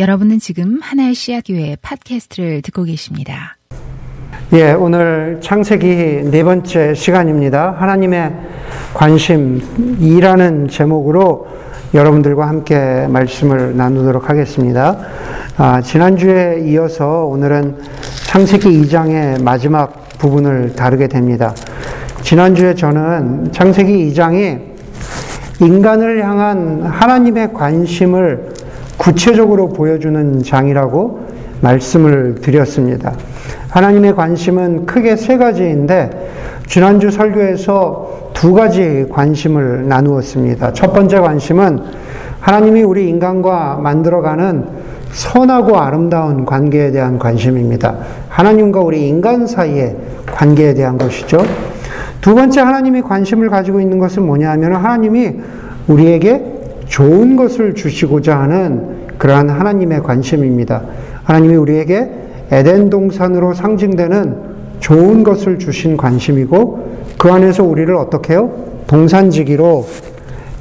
여러분은 지금 하나의 씨앗 교회 팟캐스트를 듣고 계십니다. 예, 오늘 창세기 네 번째 시간입니다. 하나님의 관심이라는 제목으로 여러분들과 함께 말씀을 나누도록 하겠습니다. 아, 지난주에 이어서 오늘은 창세기 2장의 마지막 부분을 다루게 됩니다. 지난주에 저는 창세기 2장이 인간을 향한 하나님의 관심을 구체적으로 보여주는 장이라고 말씀을 드렸습니다. 하나님의 관심은 크게 세 가지인데 지난주 설교에서 두 가지 관심을 나누었습니다. 첫 번째 관심은 하나님이 우리 인간과 만들어가는 선하고 아름다운 관계에 대한 관심입니다. 하나님과 우리 인간 사이의 관계에 대한 것이죠. 두 번째 하나님이 관심을 가지고 있는 것은 뭐냐 하면 하나님이 우리에게 좋은 것을 주시고자 하는 그러한 하나님의 관심입니다. 하나님이 우리에게 에덴 동산으로 상징되는 좋은 것을 주신 관심이고 그 안에서 우리를 어떻게 해요? 동산지기로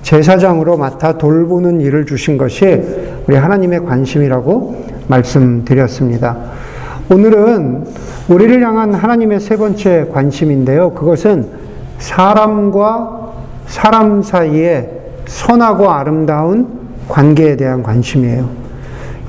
제사장으로 맡아 돌보는 일을 주신 것이 우리 하나님의 관심이라고 말씀드렸습니다. 오늘은 우리를 향한 하나님의 세 번째 관심인데요. 그것은 사람과 사람 사이에 선하고 아름다운 관계에 대한 관심이에요.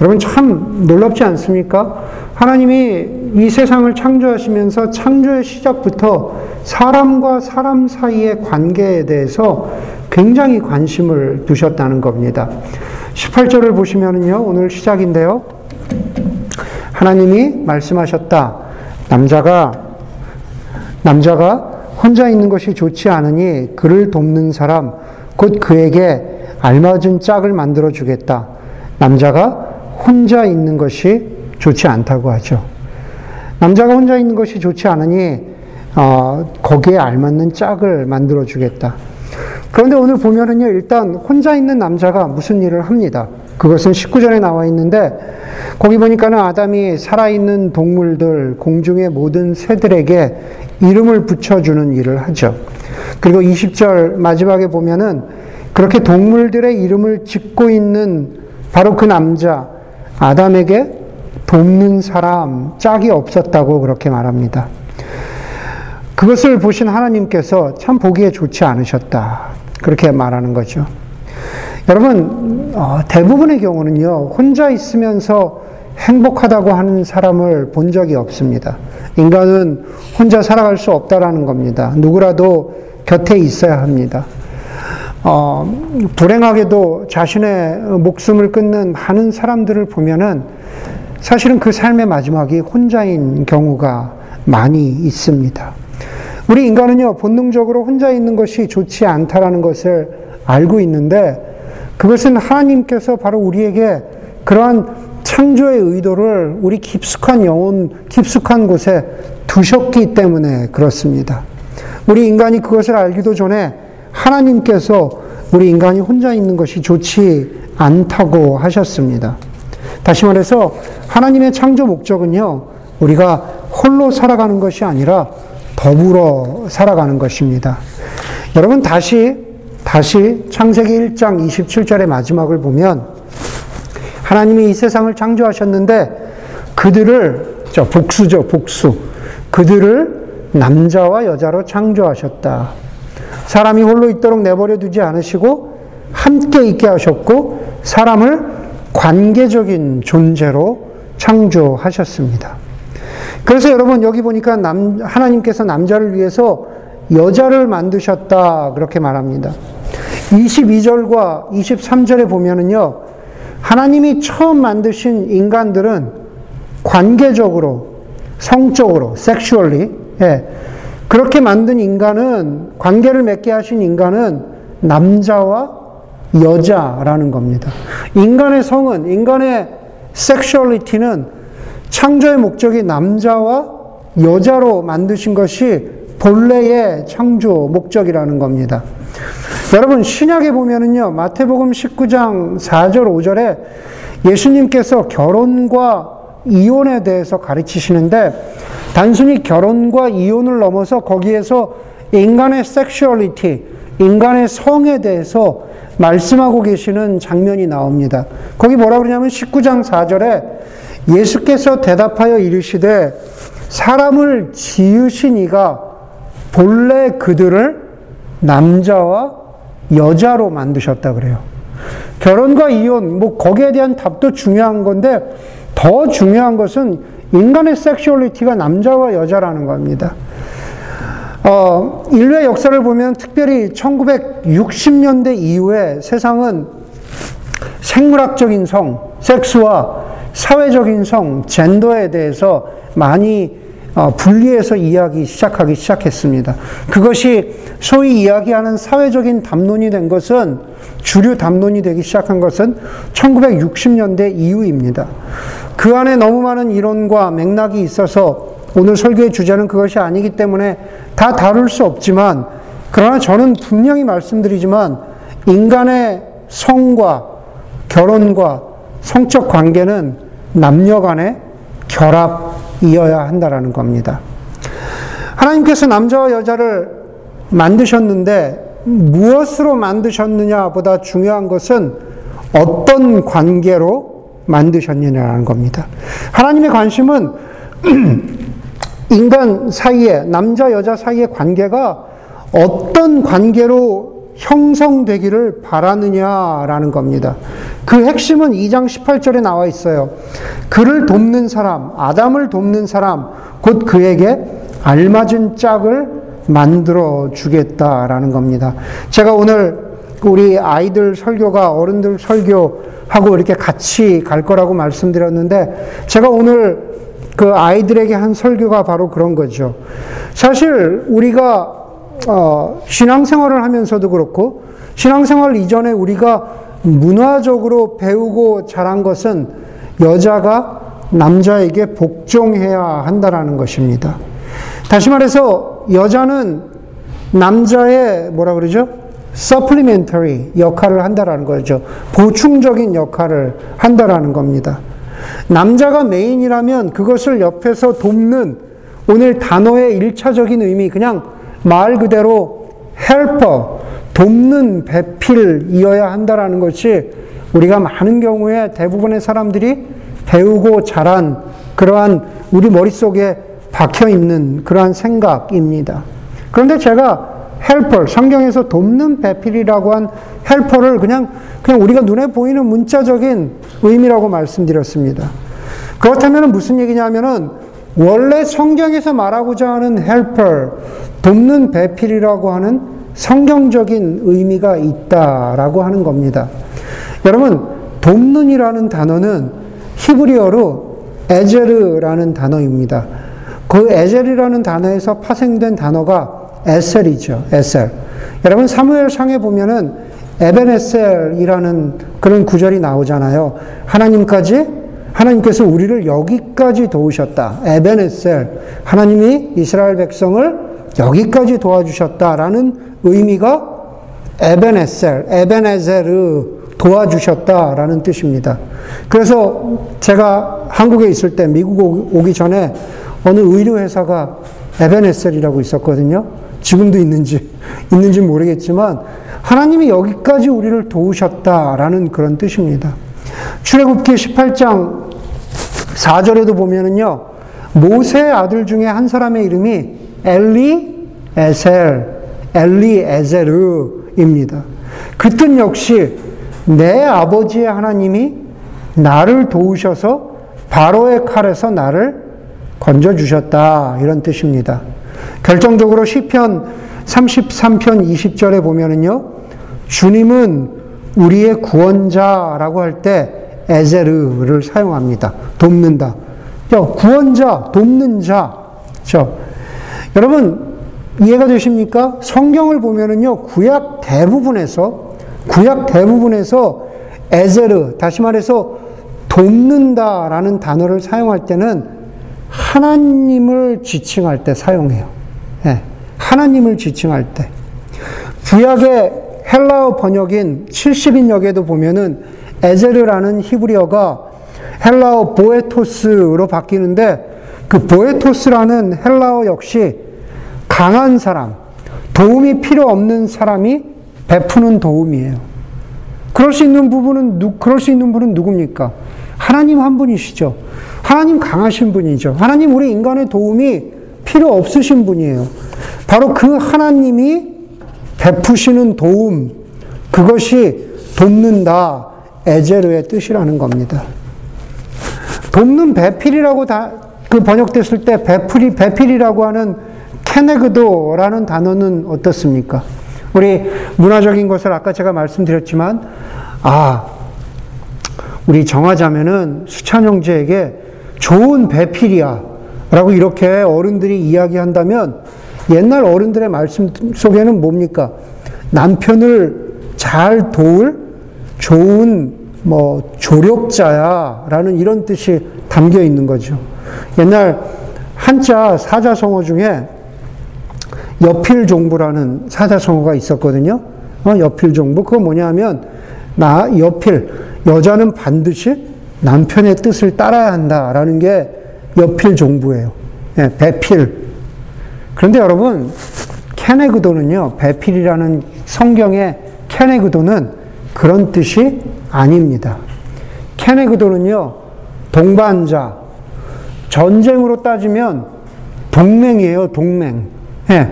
여러분 참 놀랍지 않습니까? 하나님이 이 세상을 창조하시면서 창조의 시작부터 사람과 사람 사이의 관계에 대해서 굉장히 관심을 두셨다는 겁니다. 18절을 보시면요. 오늘 시작인데요. 하나님이 말씀하셨다. 남자가 남자가 혼자 있는 것이 좋지 않으니 그를 돕는 사람 곧 그에게 알맞은 짝을 만들어 주겠다. 남자가 혼자 있는 것이 좋지 않다고 하죠. 남자가 혼자 있는 것이 좋지 않으니 어, 거기에 알맞는 짝을 만들어 주겠다. 그런데 오늘 보면은요, 일단 혼자 있는 남자가 무슨 일을 합니다. 그것은 19절에 나와 있는데, 거기 보니까는 아담이 살아있는 동물들, 공중의 모든 새들에게 이름을 붙여주는 일을 하죠. 그리고 20절 마지막에 보면은 그렇게 동물들의 이름을 짓고 있는 바로 그 남자, 아담에게 돕는 사람, 짝이 없었다고 그렇게 말합니다. 그것을 보신 하나님께서 참 보기에 좋지 않으셨다. 그렇게 말하는 거죠. 여러분, 어, 대부분의 경우는요, 혼자 있으면서 행복하다고 하는 사람을 본 적이 없습니다. 인간은 혼자 살아갈 수 없다라는 겁니다. 누구라도 곁에 있어야 합니다. 어, 불행하게도 자신의 목숨을 끊는 많은 사람들을 보면은 사실은 그 삶의 마지막이 혼자인 경우가 많이 있습니다. 우리 인간은요, 본능적으로 혼자 있는 것이 좋지 않다라는 것을 알고 있는데, 그것은 하나님께서 바로 우리에게 그러한 창조의 의도를 우리 깊숙한 영혼, 깊숙한 곳에 두셨기 때문에 그렇습니다. 우리 인간이 그것을 알기도 전에 하나님께서 우리 인간이 혼자 있는 것이 좋지 않다고 하셨습니다. 다시 말해서 하나님의 창조 목적은요, 우리가 홀로 살아가는 것이 아니라 더불어 살아가는 것입니다. 여러분 다시 다시 창세기 1장 27절의 마지막을 보면 하나님이 이 세상을 창조하셨는데 그들을 저 복수죠 복수 그들을 남자와 여자로 창조하셨다. 사람이 홀로 있도록 내버려 두지 않으시고 함께 있게 하셨고 사람을 관계적인 존재로 창조하셨습니다. 그래서 여러분 여기 보니까 남, 하나님께서 남자를 위해서 여자를 만드셨다 그렇게 말합니다. 22절과 23절에 보면은요. 하나님이 처음 만드신 인간들은 관계적으로 성적으로 섹슈얼리 예, 그렇게 만든 인간은 관계를 맺게 하신 인간은 남자와 여자라는 겁니다. 인간의 성은 인간의 섹슈얼리티는 창조의 목적이 남자와 여자로 만드신 것이 본래의 창조 목적이라는 겁니다. 여러분, 신약에 보면은요, 마태복음 19장 4절, 5절에 예수님께서 결혼과 이혼에 대해서 가르치시는데, 단순히 결혼과 이혼을 넘어서 거기에서 인간의 섹슈얼리티, 인간의 성에 대해서 말씀하고 계시는 장면이 나옵니다. 거기 뭐라 그러냐면 19장 4절에 예수께서 대답하여 이르시되 사람을 지으신 이가 본래 그들을 남자와 여자로 만드셨다 그래요. 결혼과 이혼, 뭐 거기에 대한 답도 중요한 건데 더 중요한 것은 인간의 sexuality가 남자와 여자라는 겁니다. 어, 인류의 역사를 보면 특별히 1960년대 이후에 세상은 생물학적인 성, 섹스와 사회적인 성, 젠더에 대해서 많이 어, 분리해서 이야기 시작하기 시작했습니다. 그것이 소위 이야기하는 사회적인 담론이 된 것은 주류 담론이 되기 시작한 것은 1960년대 이후입니다. 그 안에 너무 많은 이론과 맥락이 있어서 오늘 설교의 주제는 그것이 아니기 때문에 다 다룰 수 없지만 그러나 저는 분명히 말씀드리지만 인간의 성과 결혼과 성적 관계는 남녀 간의 결합이어야 한다라는 겁니다. 하나님께서 남자와 여자를 만드셨는데 무엇으로 만드셨느냐보다 중요한 것은 어떤 관계로 만드셨느냐라는 겁니다. 하나님의 관심은 인간 사이에, 남자, 여자 사이의 관계가 어떤 관계로 형성되기를 바라느냐라는 겁니다. 그 핵심은 2장 18절에 나와 있어요. 그를 돕는 사람, 아담을 돕는 사람, 곧 그에게 알맞은 짝을 만들어 주겠다라는 겁니다. 제가 오늘 우리 아이들 설교가 어른들 설교 하고 이렇게 같이 갈 거라고 말씀드렸는데, 제가 오늘 그 아이들에게 한 설교가 바로 그런 거죠. 사실 우리가 어, 신앙생활을 하면서도 그렇고 신앙생활 이전에 우리가 문화적으로 배우고 자란 것은 여자가 남자에게 복종해야 한다라는 것입니다. 다시 말해서 여자는 남자의 뭐라 그러죠? Supplementary 역할을 한다라는 거죠. 보충적인 역할을 한다라는 겁니다. 남자가 메인이라면 그것을 옆에서 돕는 오늘 단어의 일차적인 의미, 그냥 말 그대로 helper, 돕는 배필이어야 한다라는 것이 우리가 많은 경우에 대부분의 사람들이 배우고 자란 그러한 우리 머릿속에 박혀 있는 그러한 생각입니다. 그런데 제가 helper, 성경에서 돕는 배필이라고 한 helper를 그냥, 그냥 우리가 눈에 보이는 문자적인 의미라고 말씀드렸습니다. 그렇다면 무슨 얘기냐면은 원래 성경에서 말하고자 하는 helper, 돕는 배필이라고 하는 성경적인 의미가 있다라고 하는 겁니다. 여러분, 돕는이라는 단어는 히브리어로 에제르라는 단어입니다. 그 에젤이라는 단어에서 파생된 단어가 에셀이죠. 에셀. 여러분 사무엘 상에 보면은 에벤에셀이라는 그런 구절이 나오잖아요. 하나님까지 하나님께서 우리를 여기까지 도우셨다. 에벤에셀. 하나님이 이스라엘 백성을 여기까지 도와주셨다라는 의미가 에벤에셀, 에벤에제르 도와주셨다라는 뜻입니다. 그래서 제가 한국에 있을 때 미국 오기 전에 어느 의료회사가 에벤에셀이라고 있었거든요. 지금도 있는지, 있는지 모르겠지만, 하나님이 여기까지 우리를 도우셨다라는 그런 뜻입니다. 출애굽기 18장 4절에도 보면은요, 모세의 아들 중에 한 사람의 이름이 엘리 에셀, 엘리 에제르입니다. 그 뜻 역시 내 아버지의 하나님이 나를 도우셔서 바로의 칼에서 나를 건져 주셨다 이런 뜻입니다. 결정적으로 시편 33편 20절에 보면은요. 주님은 우리의 구원자라고 할 때 에제르를 사용합니다. 돕는다. 야, 구원자, 돕는 자. 그렇죠? 여러분 이해가 되십니까? 성경을 보면은요. 구약 대부분에서 구약 대부분에서 에제르 다시 말해서 돕는다라는 단어를 사용할 때는 하나님을 지칭할 때 사용해요. 네, 하나님을 지칭할 때. 구약의 헬라어 번역인 70인역에도 보면은 에제르라는 히브리어가 헬라어 보에토스로 바뀌는데 그 보에토스라는 헬라어 역시 강한 사람, 도움이 필요 없는 사람이 베푸는 도움이에요. 그럴 수 있는 부분은 누, 그럴 수 있는 분은 누굽니까? 하나님 한 분이시죠. 하나님 강하신 분이죠. 하나님 우리 인간의 도움이 필요 없으신 분이에요. 바로 그 하나님이 베푸시는 도움, 그것이 돕는다, 에제르의 뜻이라는 겁니다. 돕는 배필이라고 다, 그 번역됐을 때 배필이, 배필이라고 하는 케네그도라는 단어는 어떻습니까? 우리 문화적인 것을 아까 제가 말씀드렸지만, 아, 우리 정하자면은 수찬 형제에게 좋은 배필이야. 라고 이렇게 어른들이 이야기한다면 옛날 어른들의 말씀 속에는 뭡니까? 남편을 잘 도울 좋은 뭐 조력자야 라는 이런 뜻이 담겨 있는 거죠. 옛날 한자 사자성어 중에 여필종부라는 사자성어가 있었거든요. 어, 여필종부. 그거 뭐냐면, 나, 여필. 여자는 반드시 남편의 뜻을 따라야 한다라는 게 여필 종부예요. 예, 배필. 그런데 여러분, 케네그도는요, 배필이라는 성경의 케네그도는 그런 뜻이 아닙니다. 케네그도는요, 동반자, 전쟁으로 따지면 동맹이에요, 동맹. 예,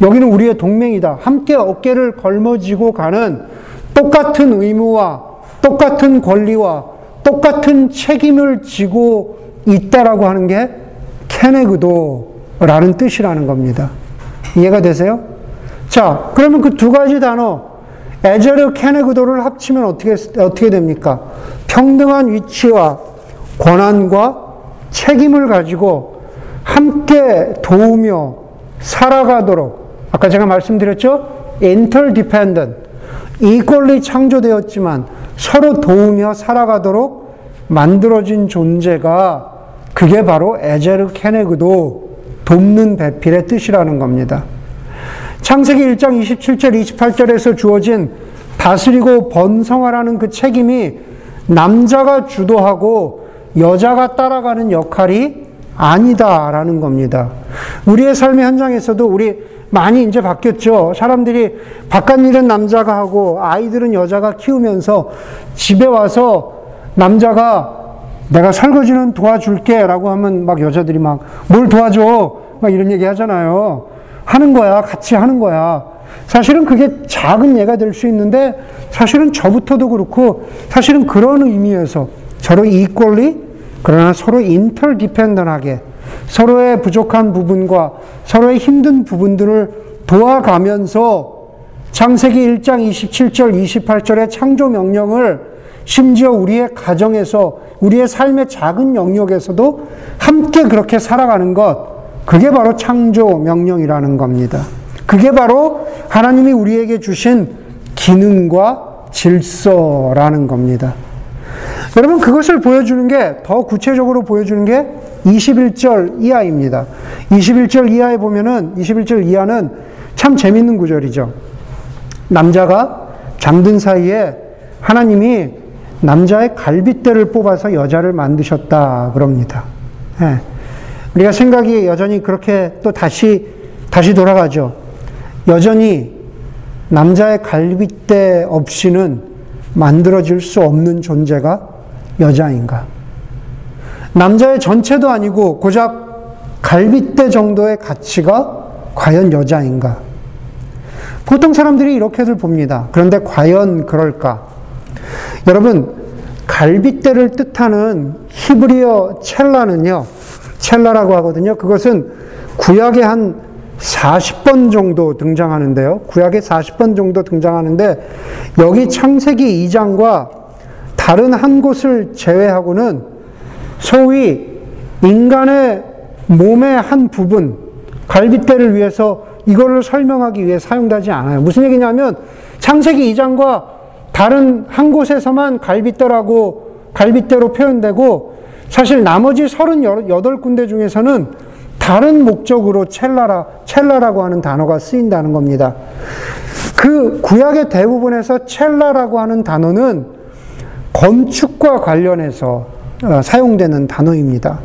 여기는 우리의 동맹이다. 함께 어깨를 걸머쥐고 가는 똑같은 의무와 똑같은 권리와 똑같은 책임을 지고 있다라고 하는 게 케네그도라는 뜻이라는 겁니다. 이해가 되세요? 자, 그러면 그 두 가지 단어, 에제르 케네그도를 합치면 어떻게, 어떻게 됩니까? 평등한 위치와 권한과 책임을 가지고 함께 도우며 살아가도록, 아까 제가 말씀드렸죠? interdependent, equally 창조되었지만 서로 도우며 살아가도록 만들어진 존재가 그게 바로 에제르 케네그도 돕는 배필의 뜻이라는 겁니다. 창세기 1장 27절 28절에서 주어진 다스리고 번성하라는 그 책임이 남자가 주도하고 여자가 따라가는 역할이 아니다라는 겁니다. 우리의 삶의 현장에서도 우리 많이 이제 바뀌었죠. 사람들이 바깥 일은 남자가 하고 아이들은 여자가 키우면서 집에 와서 남자가 내가 설거지는 도와줄게 라고 하면 막 여자들이 막 뭘 도와줘 막 이런 얘기 하잖아요. 하는 거야. 같이 하는 거야. 사실은 그게 작은 예가 될 수 있는데 사실은 저부터도 그렇고 사실은 그런 의미에서 서로 이꼴리 그러나 서로 인터디펜던하게 서로의 부족한 부분과 서로의 힘든 부분들을 도와가면서 창세기 1장 27절 28절의 창조 명령을 심지어 우리의 가정에서 우리의 삶의 작은 영역에서도 함께 그렇게 살아가는 것 그게 바로 창조 명령이라는 겁니다. 그게 바로 하나님이 우리에게 주신 기능과 질서라는 겁니다. 여러분, 그것을 보여주는 게, 더 구체적으로 보여주는 게 21절 이하입니다. 21절 이하에 보면은, 21절 이하는 참 재밌는 구절이죠. 남자가 잠든 사이에 하나님이 남자의 갈빗대를 뽑아서 여자를 만드셨다, 그럽니다. 예. 우리가 생각이 여전히 그렇게 또 다시, 다시 돌아가죠. 여전히 남자의 갈빗대 없이는 만들어질 수 없는 존재가 여자인가? 남자의 전체도 아니고 고작 갈빗대 정도의 가치가 과연 여자인가? 보통 사람들이 이렇게들 봅니다. 그런데 과연 그럴까? 여러분, 갈빗대를 뜻하는 히브리어 첼라는요, 첼라라고 하거든요. 그것은 구약에 한 40번 정도 등장하는데요. 구약에 40번 정도 등장하는데 여기 창세기 2장과 다른 한 곳을 제외하고는 소위 인간의 몸의 한 부분, 갈빗대를 위해서 이거를 설명하기 위해 사용되지 않아요. 무슨 얘기냐면 창세기 2장과 다른 한 곳에서만 갈빗대라고 갈빗대로 표현되고 사실 나머지 38군데 중에서는 다른 목적으로 첼라라, 첼라라고 하는 단어가 쓰인다는 겁니다. 그 구약의 대부분에서 첼라라고 하는 단어는 건축과 관련해서 어, 사용되는 단어입니다.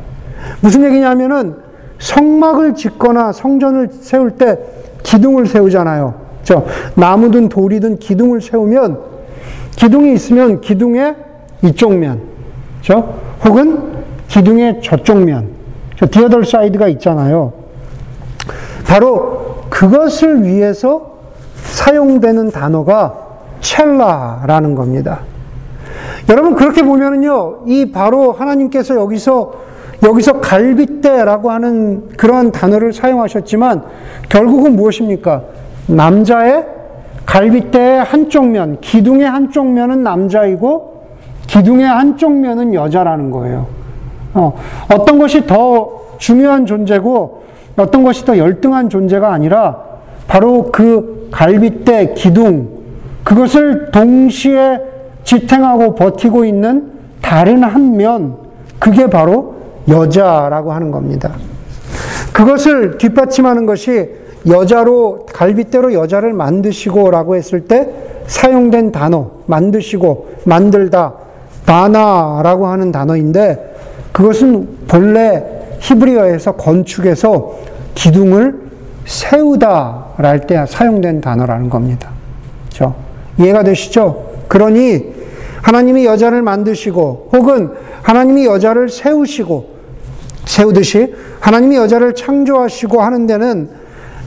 무슨 얘기냐면은 성막을 짓거나 성전을 세울 때 기둥을 세우잖아요. 저 나무든 돌이든 기둥을 세우면 기둥이 있으면 기둥의 이쪽 면, 그죠? 혹은 기둥의 저쪽 면, the other side가 있잖아요. 바로 그것을 위해서 사용되는 단어가 첼라라는 겁니다. 여러분 그렇게 보면은요, 이 바로 하나님께서 여기서 여기서 갈빗대라고 하는 그런 단어를 사용하셨지만 결국은 무엇입니까? 남자의 갈빗대의 한쪽 면, 기둥의 한쪽 면은 남자이고 기둥의 한쪽 면은 여자라는 거예요. 어, 어떤 것이 더 중요한 존재고 어떤 것이 더 열등한 존재가 아니라 바로 그 갈빗대, 기둥, 그것을 동시에 지탱하고 버티고 있는 다른 한 면, 그게 바로 여자라고 하는 겁니다. 그것을 뒷받침하는 것이 여자로, 갈빗대로 여자를 만드시고 라고 했을 때 사용된 단어, 만드시고, 만들다, 바나라고 하는 단어인데 그것은 본래 히브리어에서 건축에서 기둥을 세우다 랄 때 사용된 단어라는 겁니다. 그렇죠? 이해가 되시죠? 그러니 하나님이 여자를 만드시고 혹은 하나님이 여자를 세우시고 세우듯이 하나님이 여자를 창조하시고 하는 데는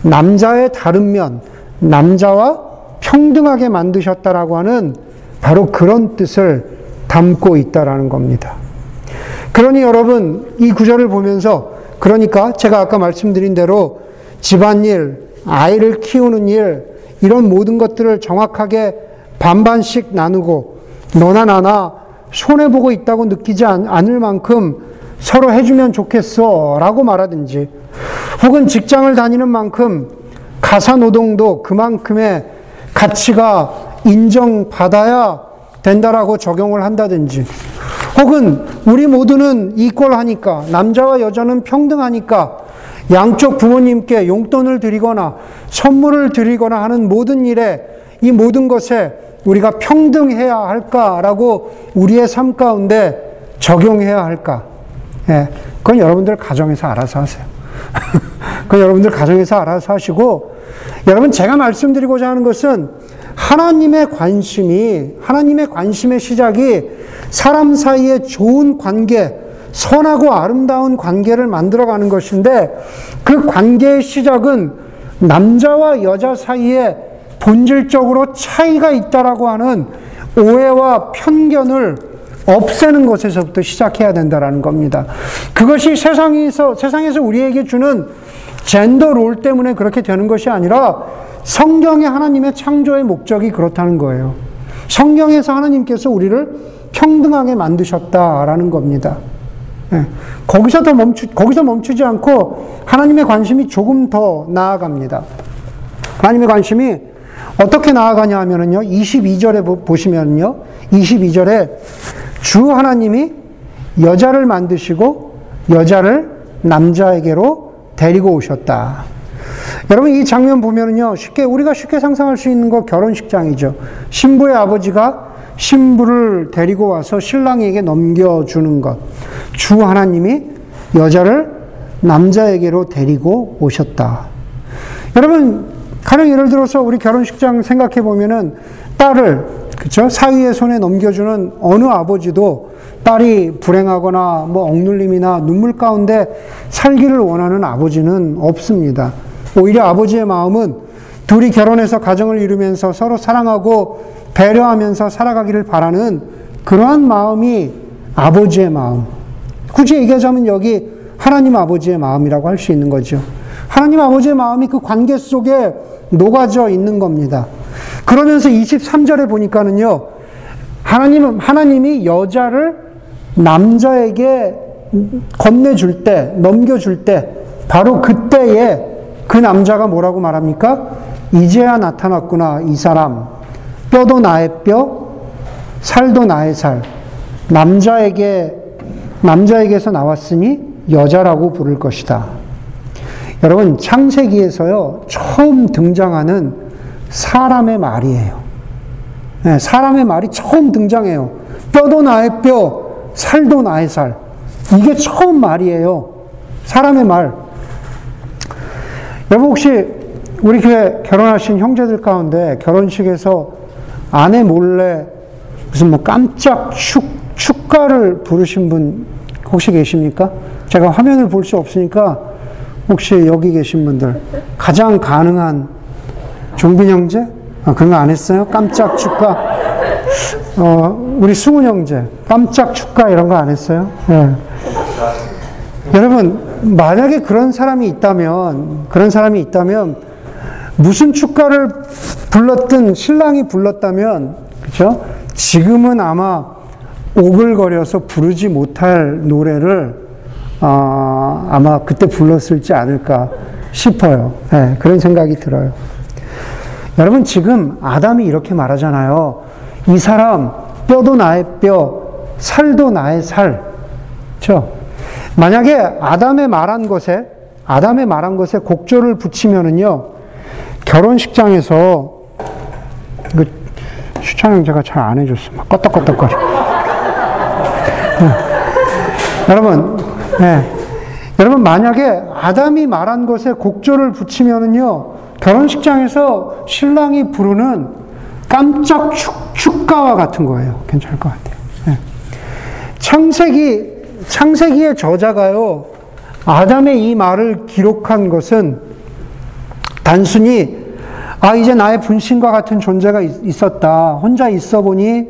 남자의 다른 면, 남자와 평등하게 만드셨다라고 하는 바로 그런 뜻을 담고 있다라는 겁니다. 그러니 여러분 이 구절을 보면서 그러니까 제가 아까 말씀드린 대로 집안일, 아이를 키우는 일, 이런 모든 것들을 정확하게 반반씩 나누고 너나 나나 손해보고 있다고 느끼지 않을 만큼 서로 해주면 좋겠어 라고 말하든지 혹은 직장을 다니는 만큼 가사 노동도 그만큼의 가치가 인정받아야 된다라고 적용을 한다든지 혹은 우리 모두는 이꼴하니까 남자와 여자는 평등하니까 양쪽 부모님께 용돈을 드리거나 선물을 드리거나 하는 모든 일에 이 모든 것에 우리가 평등해야 할까라고 우리의 삶 가운데 적용해야 할까? 예, 그건 여러분들 가정에서 알아서 하세요. 그건 여러분들 가정에서 알아서 하시고, 여러분 제가 말씀드리고자 하는 것은 하나님의 관심이, 하나님의 관심의 시작이 사람 사이에 좋은 관계, 선하고 아름다운 관계를 만들어가는 것인데 그 관계의 시작은 남자와 여자 사이에 본질적으로 차이가 있다라고 하는 오해와 편견을 없애는 것에서부터 시작해야 된다라는 겁니다. 그것이 세상에서 세상에서 우리에게 주는 젠더 롤 때문에 그렇게 되는 것이 아니라 성경의 하나님의 창조의 목적이 그렇다는 거예요. 성경에서 하나님께서 우리를 평등하게 만드셨다라는 겁니다. 네. 거기서 더 멈추, 거기서 멈추지 않고 하나님의 관심이 조금 더 나아갑니다. 하나님의 관심이 어떻게 나아가냐 하면요. 22절에 보시면요. 22절에 주 하나님이 여자를 만드시고 여자를 남자에게로 데리고 오셨다. 여러분 이 장면 보면은요. 쉽게 우리가 쉽게 상상할 수 있는 거 결혼식장이죠. 신부의 아버지가 신부를 데리고 와서 신랑에게 넘겨주는 것. 주 하나님이 여자를 남자에게로 데리고 오셨다. 여러분, 가령 예를 들어서 우리 결혼식장 생각해 보면은 딸을, 그쵸? 사위의 손에 넘겨주는 어느 아버지도 딸이 불행하거나 뭐 억눌림이나 눈물 가운데 살기를 원하는 아버지는 없습니다. 오히려 아버지의 마음은 둘이 결혼해서 가정을 이루면서 서로 사랑하고 배려하면서 살아가기를 바라는 그러한 마음이 아버지의 마음. 굳이 얘기하자면 여기 하나님 아버지의 마음이라고 할 수 있는 거죠. 하나님 아버지의 마음이 그 관계 속에 녹아져 있는 겁니다. 그러면서 23절에 보니까는요, 하나님, 하나님이 여자를 남자에게 건네줄 때, 넘겨줄 때, 바로 그때에 그 남자가 뭐라고 말합니까? 이제야 나타났구나, 이 사람. 뼈도 나의 뼈, 살도 나의 살. 남자에게, 남자에게서 나왔으니 여자라고 부를 것이다. 여러분, 창세기에서요, 처음 등장하는 사람의 말이에요. 네, 사람의 말이 처음 등장해요. 뼈도 나의 뼈, 살도 나의 살. 이게 처음 말이에요. 사람의 말. 여러분, 혹시 우리 교회 결혼하신 형제들 가운데 결혼식에서 아내 몰래 무슨 뭐 깜짝 축, 축가를 부르신 분 혹시 계십니까? 제가 화면을 볼 수 없으니까 혹시 여기 계신 분들 가장 가능한 종빈 형제? 아, 그런 거 안 했어요? 깜짝 축가? 어, 우리 승훈 형제, 깜짝 축가 이런 거 안 했어요? 네. 여러분, 만약에 그런 사람이 있다면, 그런 사람이 있다면, 무슨 축가를 불렀든 신랑이 불렀다면, 그죠? 지금은 아마 오글거려서 부르지 못할 노래를 어, 아마 그때 불렀을지 않을까 싶어요. 네, 그런 생각이 들어요. 여러분 지금 아담이 이렇게 말하잖아요. 이 사람 뼈도 나의 뼈, 살도 나의 살. 그렇죠? 만약에 아담의 말한 것에 아담의 말한 것에 곡조를 붙이면은요 결혼식장에서 그 추천형 제가 잘 안 해줬어. 막 껐덕껐덕거려. 네. 여러분, 네. 여러분 만약에 아담이 말한 것에 곡조를 붙이면은요 결혼식장에서 신랑이 부르는 깜짝 축, 축가와 같은 거예요. 괜찮을 것 같아요. 네. 창세기 창세기의 저자가요 아담의 이 말을 기록한 것은 단순히 아 이제 나의 분신과 같은 존재가 있었다. 혼자 있어 보니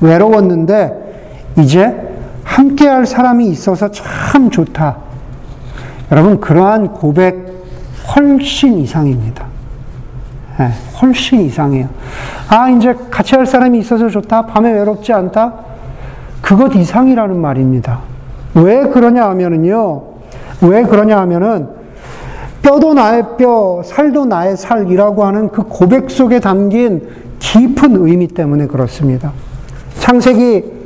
외로웠는데 이제 함께 할 사람이 있어서 참 좋다. 여러분 그러한 고백 훨씬 이상입니다. 네, 훨씬 이상해요. 아, 이제 같이 할 사람이 있어서 좋다. 밤에 외롭지 않다. 그것 이상이라는 말입니다. 왜 그러냐 하면은요. 왜 그러냐 하면은 뼈도 나의 뼈, 살도 나의 살이라고 하는 그 고백 속에 담긴 깊은 의미 때문에 그렇습니다. 창세기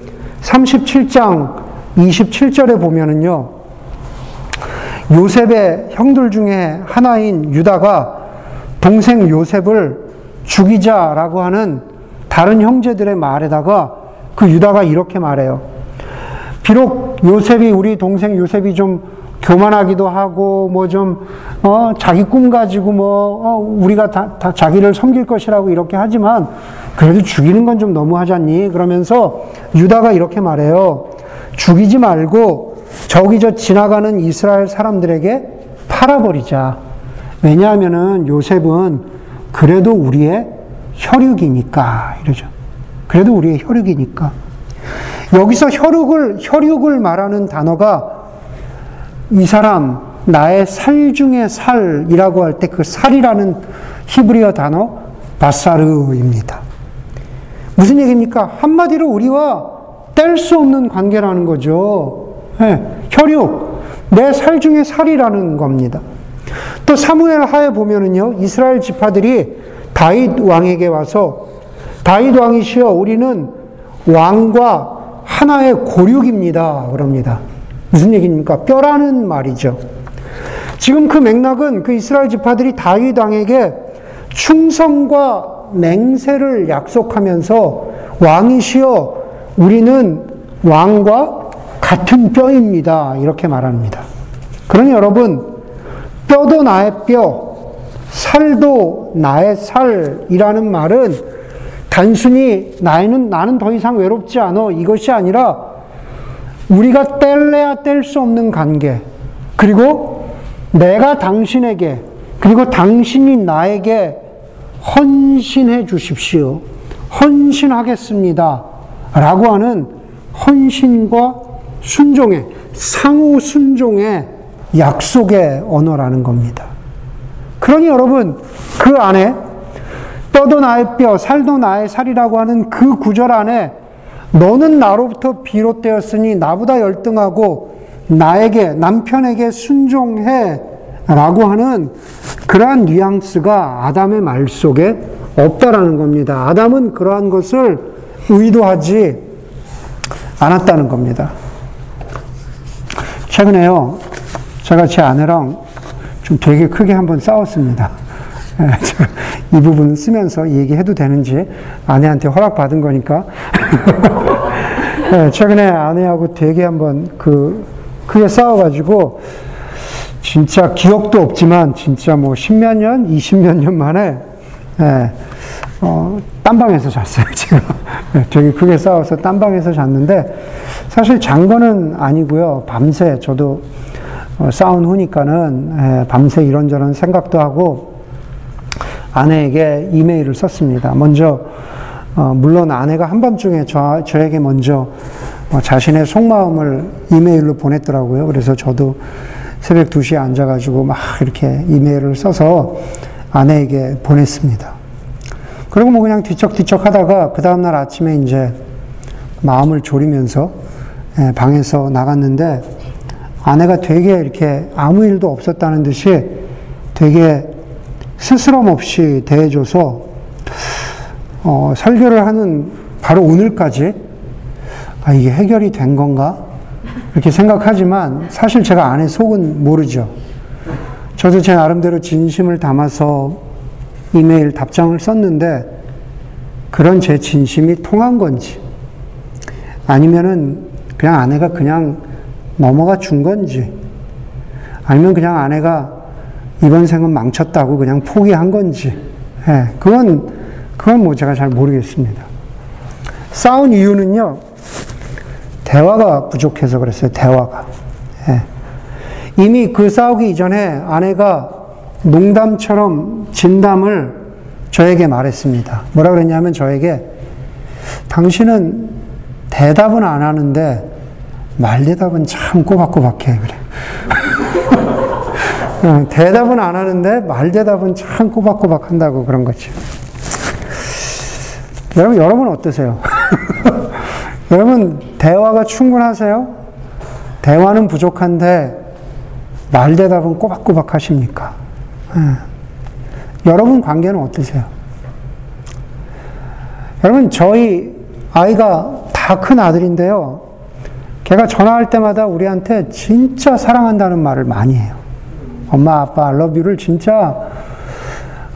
37장 27절에 보면은요. 요셉의 형들 중에 하나인 유다가 동생 요셉을 죽이자라고 하는 다른 형제들의 말에다가 그 유다가 이렇게 말해요. 비록 요셉이 우리 동생 요셉이 좀 교만하기도 하고 뭐 좀 어, 자기 꿈 가지고 뭐 어, 우리가 다, 다, 자기를 섬길 것이라고 이렇게 하지만 그래도 죽이는 건 좀 너무하잖니 그러면서 유다가 이렇게 말해요. 죽이지 말고 저기 저 지나가는 이스라엘 사람들에게 팔아버리자. 왜냐하면은 요셉은 그래도 우리의 혈육이니까 이러죠. 그래도 우리의 혈육이니까. 여기서 혈육을 혈육을 말하는 단어가 이 사람 나의 살 중에 살이라고 할 때 그 살이라는 히브리어 단어 바사르입니다. 무슨 얘기입니까? 한마디로 우리와 뗄 수 없는 관계라는 거죠. 네, 혈육, 내 살 중에 살이라는 겁니다. 또 사무엘 하에 보면은요, 이스라엘 지파들이 다윗 왕에게 와서 다윗 왕이시여 우리는 왕과 하나의 고륙입니다. 그럽니다. 무슨 얘기입니까? 뼈라는 말이죠. 지금 그 맥락은 그 이스라엘 지파들이 다윗 왕에게 충성과 맹세를 약속하면서 왕이시여 우리는 왕과 같은 뼈입니다. 이렇게 말합니다. 그러니 여러분, 뼈도 나의 뼈, 살도 나의 살이라는 말은 단순히 나는, 나는 더 이상 외롭지 않아. 이것이 아니라 우리가 뗄래야 뗄 수 없는 관계. 그리고 내가 당신에게, 그리고 당신이 나에게 헌신해 주십시오. 헌신하겠습니다. 라고 하는 헌신과 순종의, 상호 순종의 약속의 언어라는 겁니다. 그러니 여러분, 그 안에 뼈도 나의 뼈, 살도 나의 살이라고 하는 그 구절 안에 너는 나로부터 비롯되었으니 나보다 열등하고 나에게, 남편에게 순종해 라고 하는 그러한 뉘앙스가 아담의 말 속에 없다라는 겁니다. 아담은 그러한 것을 의도하지 않았다는 겁니다. 최근에요, 제가 제 아내랑 좀 되게 크게 한번 싸웠습니다. 예, 이 부분 쓰면서 얘기해도 되는지 아내한테 허락받은 거니까. 네, 최근에 아내하고 되게 한번 그 크게 싸워가지고 진짜 기억도 없지만 진짜 뭐 십몇 년, 이십몇 년 만에 네, 어, 딴 방에서 잤어요, 제가. 네, 되게 크게 싸워서 딴 방에서 잤는데, 사실 잔 거는 아니고요. 밤새 저도 어, 싸운 후니까는 예, 밤새 이런저런 생각도 하고 아내에게 이메일을 썼습니다. 먼저, 어, 물론 아내가 한밤중에 저, 저에게 먼저 어, 자신의 속마음을 이메일로 보냈더라고요. 그래서 저도 새벽 2시에 앉아가지고 막 이렇게 이메일을 써서 아내에게 보냈습니다. 그리고 뭐 그냥 뒤척뒤척 하다가 그 다음날 아침에 이제 마음을 졸이면서 예, 방에서 나갔는데 아내가 되게 이렇게 아무 일도 없었다는 듯이 되게 스스럼 없이 대해줘서 어, 설교를 하는 바로 오늘까지 아, 이게 해결이 된 건가? 이렇게 생각하지만 사실 제가 안에 속은 모르죠. 저도 제 나름대로 진심을 담아서 이메일 답장을 썼는데 그런 제 진심이 통한 건지 아니면은 그냥 아내가 그냥 넘어가 준 건지 아니면 그냥 아내가 이번 생은 망쳤다고 그냥 포기한 건지 예, 그건 그건 뭐 제가 잘 모르겠습니다. 싸운 이유는요 대화가 부족해서 그랬어요. 대화가 예. 이미 그 싸우기 이전에 아내가 농담처럼 진담을 저에게 말했습니다. 뭐라 그랬냐면 저에게 당신은 대답은 안 하는데 말 대답은 참 꼬박꼬박해 그래. 대답은 안 하는데 말 대답은 참 꼬박꼬박 한다고 그런 거죠. 여러분 여러분 어떠세요? 여러분 대화가 충분하세요? 대화는 부족한데 말 대답은 꼬박꼬박 하십니까? 예. 여러분 관계는 어떠세요? 여러분 저희 아이가 다 큰 아들인데요. 걔가 전화할 때마다 우리한테 진짜 사랑한다는 말을 많이 해요. 엄마, 아빠, 알러뷰를 진짜,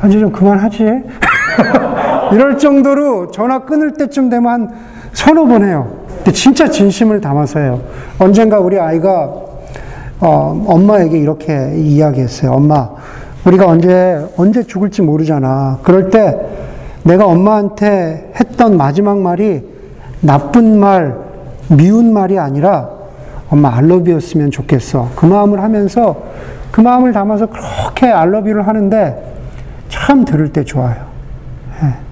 아주 좀 그만하지? 이럴 정도로 전화 끊을 때쯤 되면 한 서너 번 해요. 근데 진짜 진심을 담아서 해요. 언젠가 우리 아이가, 어, 엄마에게 이렇게 이야기했어요. 엄마, 우리가 언제, 언제 죽을지 모르잖아. 그럴 때 내가 엄마한테 했던 마지막 말이 나쁜 말, 미운 말이 아니라 엄마 알러뷰였으면 좋겠어. 그 마음을 하면서 그 마음을 담아서 그렇게 알러뷰를 하는데 참 들을 때 좋아요. 예.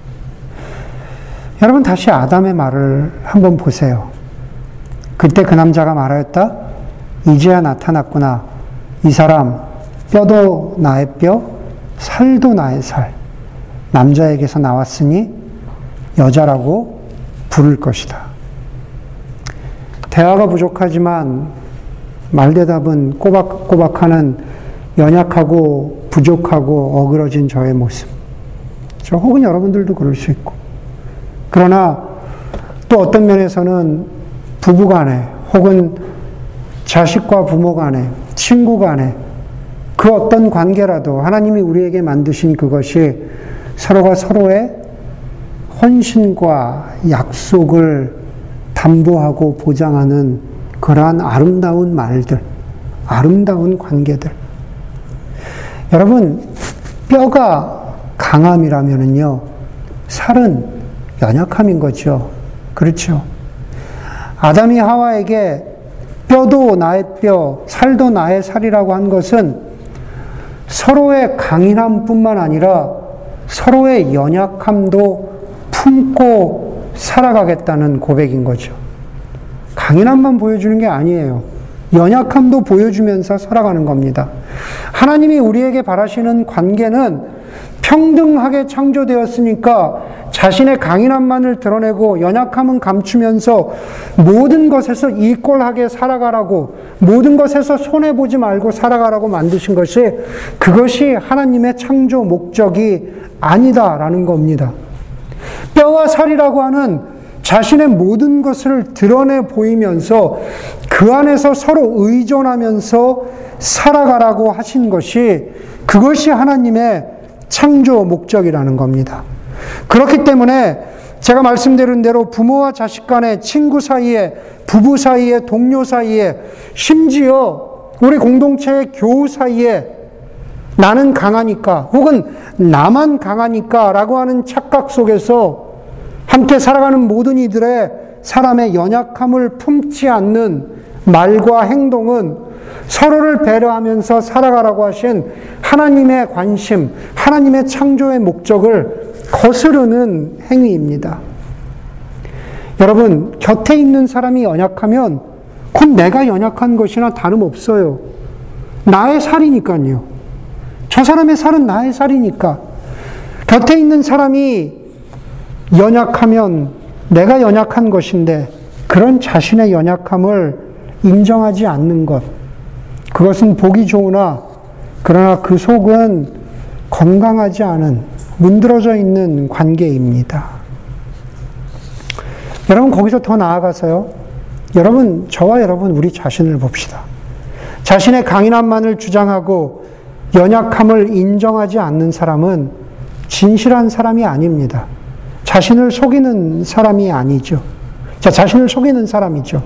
여러분 다시 아담의 말을 한번 보세요. 그때 그 남자가 말하였다. 이제야 나타났구나. 이 사람 뼈도 나의 뼈, 살도 나의 살. 남자에게서 나왔으니 여자라고 부를 것이다. 대화가 부족하지만 말대답은 꼬박꼬박하는 연약하고 부족하고 어그러진 저의 모습. 저 혹은 여러분들도 그럴 수 있고. 그러나 또 어떤 면에서는 부부 간에 혹은 자식과 부모 간에 친구 간에 그 어떤 관계라도 하나님이 우리에게 만드신 그것이 서로가 서로의 헌신과 약속을 담보하고 보장하는 그러한 아름다운 말들, 아름다운 관계들. 여러분, 뼈가 강함이라면요, 살은 연약함인 거죠. 그렇죠. 아담이 하와에게 뼈도 나의 뼈, 살도 나의 살이라고 한 것은 서로의 강인함뿐만 아니라 서로의 연약함도 품고 살아가겠다는 고백인 거죠. 강인함만 보여주는 게 아니에요. 연약함도 보여주면서 살아가는 겁니다. 하나님이 우리에게 바라시는 관계는 평등하게 창조되었으니까 자신의 강인함만을 드러내고 연약함은 감추면서 모든 것에서 이꼴하게 살아가라고 모든 것에서 손해 보지 말고 살아가라고 만드신 것이 그것이 하나님의 창조 목적이 아니다라는 겁니다. 뼈와 살이라고 하는 자신의 모든 것을 드러내 보이면서 그 안에서 서로 의존하면서 살아가라고 하신 것이 그것이 하나님의 창조 목적이라는 겁니다. 그렇기 때문에 제가 말씀드린 대로 부모와 자식 간에 친구 사이에 부부 사이에 동료 사이에 심지어 우리 공동체의 교우 사이에 나는 강하니까 혹은 나만 강하니까 라고 하는 착각 속에서 함께 살아가는 모든 이들의 사람의 연약함을 품지 않는 말과 행동은 서로를 배려하면서 살아가라고 하신 하나님의 관심, 하나님의 창조의 목적을 거스르는 행위입니다. 여러분, 곁에 있는 사람이 연약하면 곧 내가 연약한 것이나 다름없어요. 나의 살이니까요. 저 사람의 살은 나의 살이니까. 곁에 있는 사람이 연약하면 내가 연약한 것인데 그런 자신의 연약함을 인정하지 않는 것. 그것은 보기 좋으나 그러나 그 속은 건강하지 않은 문드러져 있는 관계입니다. 여러분 거기서 더 나아가서요. 여러분 저와 여러분 우리 자신을 봅시다. 자신의 강인함만을 주장하고 연약함을 인정하지 않는 사람은 진실한 사람이 아닙니다. 자신을 속이는 사람이 아니죠. 자, 자신을 속이는 사람이죠.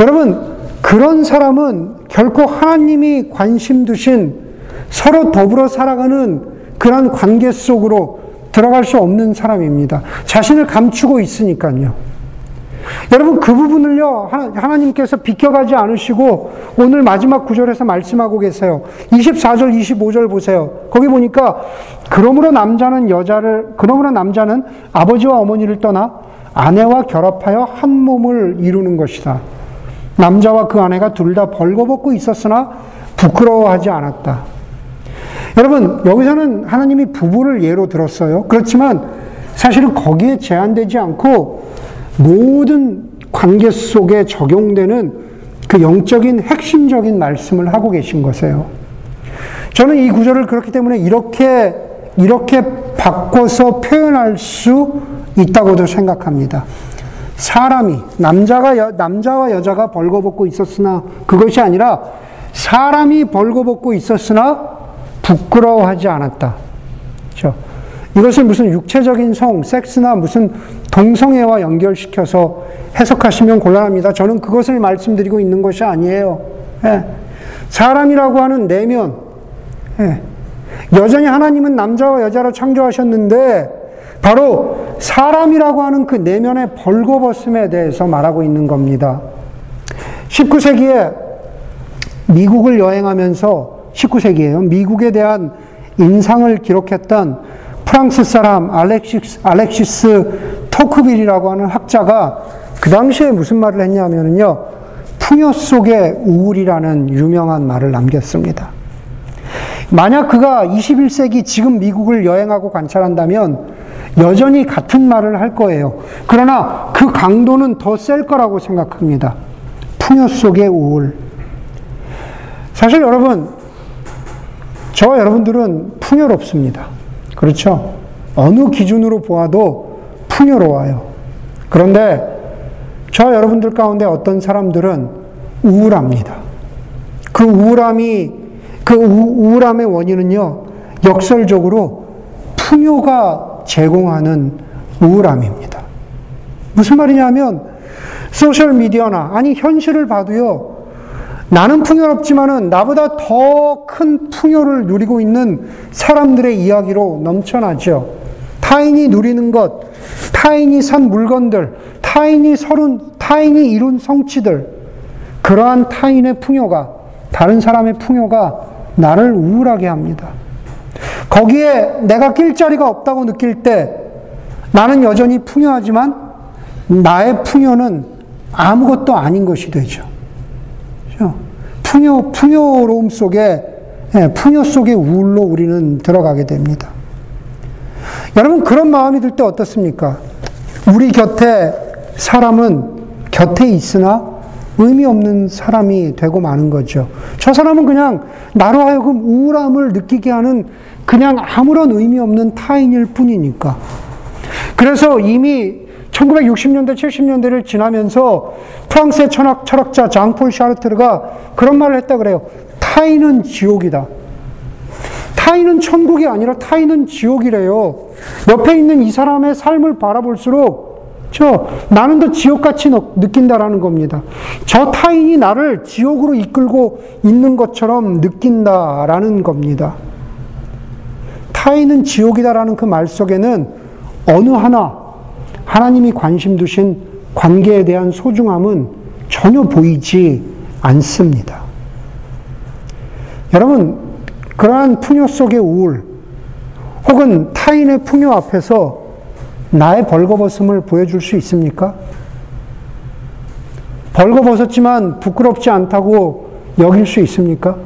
여러분, 그런 사람은 결코 하나님이 관심 두신 서로 더불어 살아가는 그러 관계 속으로 들어갈 수 없는 사람입니다. 자신을 감추고 있으니까요. 여러분 그 부분을요 하나님께서 비켜가지 않으시고 오늘 마지막 구절에서 말씀하고 계세요. 24절 25절 보세요. 거기 보니까 그러므로 남자는 여자를 그러므로 남자는 아버지와 어머니를 떠나 아내와 결합하여 한 몸을 이루는 것이다. 남자와 그 아내가 둘 다 벌거벗고 있었으나 부끄러워하지 않았다. 여러분 여기서는 하나님이 부부를 예로 들었어요. 그렇지만 사실은 거기에 제한되지 않고 모든 관계 속에 적용되는 그 영적인 핵심적인 말씀을 하고 계신 것이에요. 저는 이 구절을 그렇기 때문에 이렇게 이렇게 바꿔서 표현할 수 있다고도 생각합니다. 사람이 남자가 여, 남자와 여자가 벌거벗고 있었으나 그것이 아니라 사람이 벌거벗고 있었으나 부끄러워하지 않았다. 그렇죠? 이것을 무슨 육체적인 성, 섹스나 무슨 동성애와 연결시켜서 해석하시면 곤란합니다. 저는 그것을 말씀드리고 있는 것이 아니에요. 예. 사람이라고 하는 내면, 예. 여전히 하나님은 남자와 여자로 창조하셨는데, 바로 사람이라고 하는 그 내면의 벌거벗음에 대해서 말하고 있는 겁니다. 19세기에 미국을 여행하면서 19세기에요. 미국에 대한 인상을 기록했던 프랑스 사람 알렉시스, 알렉시스 토크빌이라고 하는 학자가 그 당시에 무슨 말을 했냐면요. 풍요 속의 우울이라는 유명한 말을 남겼습니다. 만약 그가 21세기 지금 미국을 여행하고 관찰한다면 여전히 같은 말을 할 거예요. 그러나 그 강도는 더 셀 거라고 생각합니다. 풍요 속의 우울. 사실 여러분, 저와 여러분들은 풍요롭습니다. 그렇죠? 어느 기준으로 보아도 풍요로워요. 그런데 저 여러분들 가운데 어떤 사람들은 우울합니다. 그 우울함이, 그 우울함의 원인은요, 역설적으로 풍요가 제공하는 우울함입니다. 무슨 말이냐면, 소셜미디어나, 아니, 현실을 봐도요, 나는 풍요롭지만은 나보다 더 큰 풍요를 누리고 있는 사람들의 이야기로 넘쳐나죠. 타인이 누리는 것, 타인이 산 물건들, 타인이 서른, 타인이 이룬 성취들, 그러한 타인의 풍요가, 다른 사람의 풍요가 나를 우울하게 합니다. 거기에 내가 낄 자리가 없다고 느낄 때 나는 여전히 풍요하지만 나의 풍요는 아무것도 아닌 것이 되죠. 그렇죠? 풍요, 풍요로움 속에, 예, 풍요 속의 우울로 우리는 들어가게 됩니다. 여러분, 그런 마음이 들 때 어떻습니까? 우리 곁에 사람은 곁에 있으나 의미 없는 사람이 되고 마는 거죠. 저 사람은 그냥 나로 하여금 우울함을 느끼게 하는 그냥 아무런 의미 없는 타인일 뿐이니까. 그래서 이미 1960년대, 70년대를 지나면서 프랑스의 철학, 철학자 장폴 샤르트르가 그런 말을 했다 그래요. 타인은 지옥이다. 타인은 천국이 아니라 타인은 지옥이래요. 옆에 있는 이 사람의 삶을 바라볼수록 저 나는 더 지옥같이 느낀다라는 겁니다. 저 타인이 나를 지옥으로 이끌고 있는 것처럼 느낀다라는 겁니다. 타인은 지옥이다라는 그 말 속에는 어느 하나 하나님이 관심 두신 관계에 대한 소중함은 전혀 보이지 않습니다. 여러분, 그러한 풍요 속의 우울, 혹은 타인의 풍요 앞에서 나의 벌거벗음을 보여줄 수 있습니까? 벌거벗었지만 부끄럽지 않다고 여길 수 있습니까?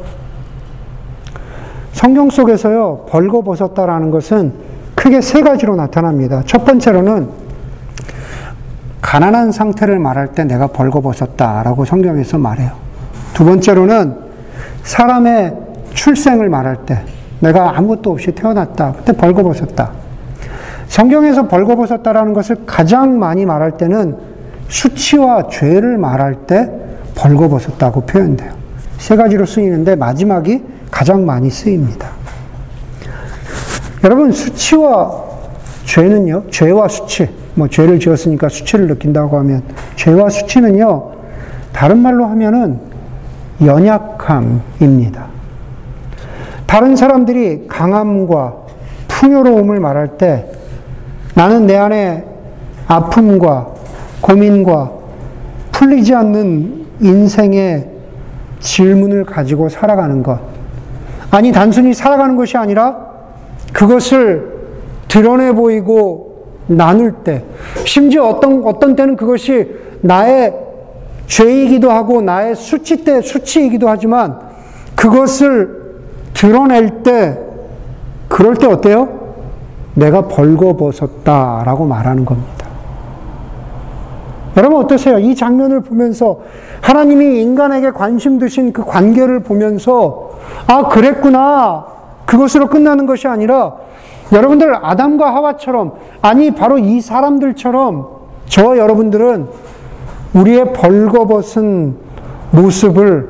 성경 속에서요, 벌거벗었다라는 것은 크게 세 가지로 나타납니다. 첫 번째로는 가난한 상태를 말할 때 내가 벌거벗었다라고 성경에서 말해요. 두 번째로는 사람의 출생을 말할 때 내가 아무것도 없이 태어났다. 그때 벌거벗었다. 성경에서 벌거벗었다라는 것을 가장 많이 말할 때는 수치와 죄를 말할 때 벌거벗었다고 표현돼요. 세 가지로 쓰이는데 마지막이 가장 많이 쓰입니다. 여러분, 수치와 죄는요, 죄와 수치, 뭐 죄를 지었으니까 수치를 느낀다고 하면, 죄와 수치는요, 다른 말로 하면은 연약함입니다. 다른 사람들이 강함과 풍요로움을 말할 때 나는 내 안에 아픔과 고민과 풀리지 않는 인생의 질문을 가지고 살아가는 것. 아니, 단순히 살아가는 것이 아니라 그것을 드러내 보이고 나눌 때, 심지어 어떤, 어떤 때는 그것이 나의 죄이기도 하고 나의 수치 때 수치이기도 하지만 그것을 드러낼 때, 그럴 때 어때요? 내가 벌거벗었다라고 말하는 겁니다. 여러분 어떠세요? 이 장면을 보면서 하나님이 인간에게 관심 두신 그 관계를 보면서 아, 그랬구나. 그것으로 끝나는 것이 아니라 여러분들 아담과 하와처럼 아니 바로 이 사람들처럼 저 여러분들은 우리의 벌거벗은 모습을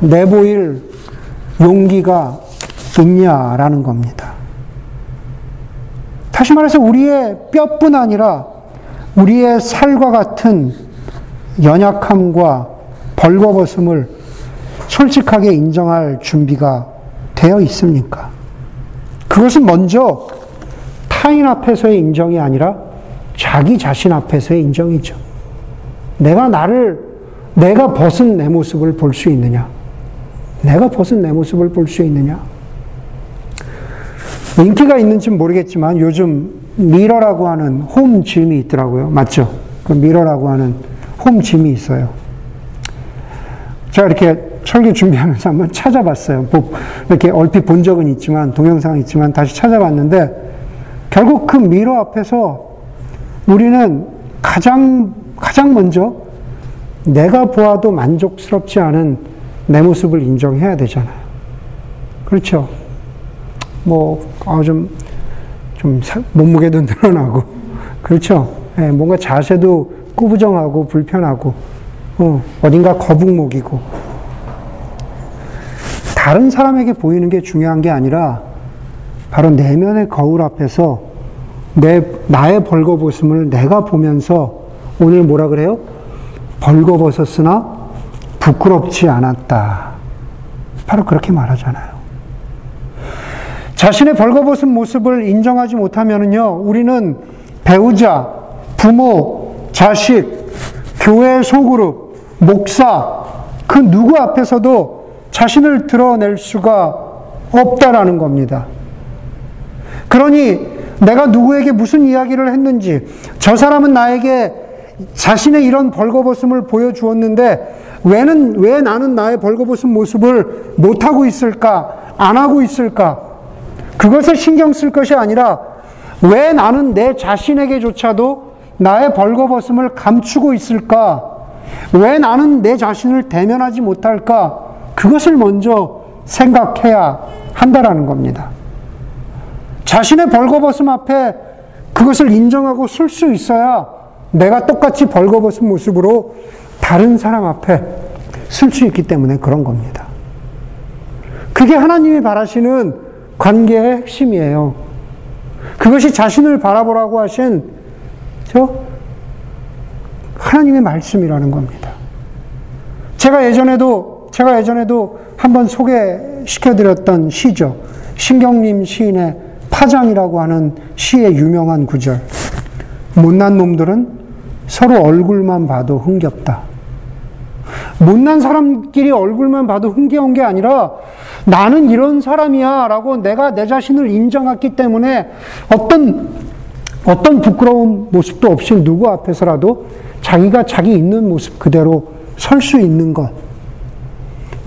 내보일 용기가 있냐라는 겁니다. 다시 말해서 우리의 뼈뿐 아니라 우리의 살과 같은 연약함과 벌거벗음을 솔직하게 인정할 준비가 되어 있습니까? 그것은 먼저 타인 앞에서의 인정이 아니라 자기 자신 앞에서의 인정이죠. 내가 나를, 내가 벗은 내 모습을 볼 수 있느냐? 내가 벗은 내 모습을 볼 수 있느냐? 인기가 있는지 모르겠지만 요즘 Mirror라고 하는 home gym이 있더라고요. 맞죠? 그 Mirror라고 하는 home gym이 있어요. 제가 이렇게 설교 준비하면서 한번 찾아봤어요. 뭐 이렇게 얼핏 본 적은 있지만, 동영상은 있지만 다시 찾아봤는데 결국 그 Mirror 앞에서 우리는 가장, 가장 먼저 내가 보아도 만족스럽지 않은 내 모습을 인정해야 되잖아요. 그렇죠? 뭐, 아, 좀, 좀 몸무게도 늘어나고, 그렇죠? 예, 뭔가 자세도 꾸부정하고 불편하고, 어, 어딘가 거북목이고. 다른 사람에게 보이는 게 중요한 게 아니라, 바로 내면의 거울 앞에서 내, 나의 벌거벗음을 내가 보면서 오늘 뭐라 그래요? 벌거벗었으나 부끄럽지 않았다. 바로 그렇게 말하잖아요. 자신의 벌거벗은 모습을 인정하지 못하면요, 우리는 배우자, 부모, 자식, 교회 소그룹, 목사, 그 누구 앞에서도 자신을 드러낼 수가 없다라는 겁니다. 그러니 내가 누구에게 무슨 이야기를 했는지, 저 사람은 나에게 자신의 이런 벌거벗음을 보여주었는데, 왜는, 왜 나는 나의 벌거벗은 모습을 못 하고 있을까? 안 하고 있을까? 그것을 신경 쓸 것이 아니라 왜 나는 내 자신에게조차도 나의 벌거벗음을 감추고 있을까? 왜 나는 내 자신을 대면하지 못할까? 그것을 먼저 생각해야 한다라는 겁니다. 자신의 벌거벗음 앞에 그것을 인정하고 쓸 수 있어야 내가 똑같이 벌거벗은 모습으로 다른 사람 앞에 쓸 수 있기 때문에 그런 겁니다. 그게 하나님이 바라시는 관계의 핵심이에요. 그것이 자신을 바라보라고 하신 저 하나님의 말씀이라는 겁니다. 제가 예전에도, 제가 예전에도 한번 소개시켜드렸던 시죠. 신경림 시인의 파장이라고 하는 시의 유명한 구절. 못난 놈들은 서로 얼굴만 봐도 흥겹다. 못난 사람끼리 얼굴만 봐도 흥겨운 게 아니라 나는 이런 사람이야 라고 내가 내 자신을 인정했기 때문에 어떤, 어떤 부끄러운 모습도 없이 누구 앞에서라도 자기가 자기 있는 모습 그대로 설 수 있는 것.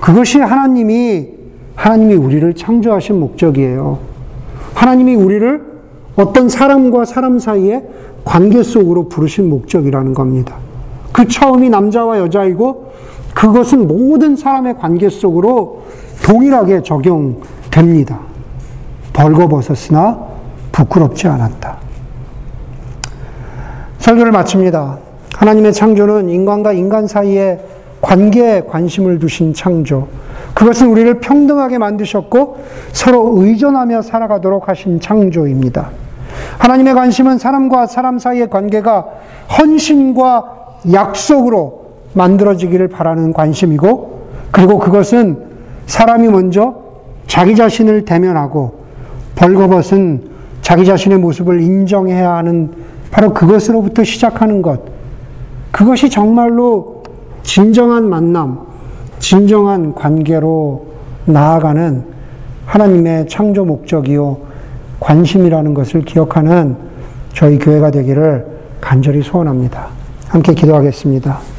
그것이 하나님이, 하나님이 우리를 창조하신 목적이에요. 하나님이 우리를 어떤 사람과 사람 사이에 관계 속으로 부르신 목적이라는 겁니다. 그 처음이 남자와 여자이고 그것은 모든 사람의 관계 속으로 동일하게 적용됩니다. 벌거벗었으나 부끄럽지 않았다. 설교를 마칩니다. 하나님의 창조는 인간과 인간 사이에 관계에 관심을 두신 창조. 그것은 우리를 평등하게 만드셨고 서로 의존하며 살아가도록 하신 창조입니다. 하나님의 관심은 사람과 사람 사이의 관계가 헌신과 약속으로 만들어지기를 바라는 관심이고, 그리고 그것은 사람이 먼저 자기 자신을 대면하고, 벌거벗은 자기 자신의 모습을 인정해야 하는 바로 그것으로부터 시작하는 것. 그것이 정말로 진정한 만남, 진정한 관계로 나아가는 하나님의 창조 목적이요, 관심이라는 것을 기억하는 저희 교회가 되기를 간절히 소원합니다. 함께 기도하겠습니다.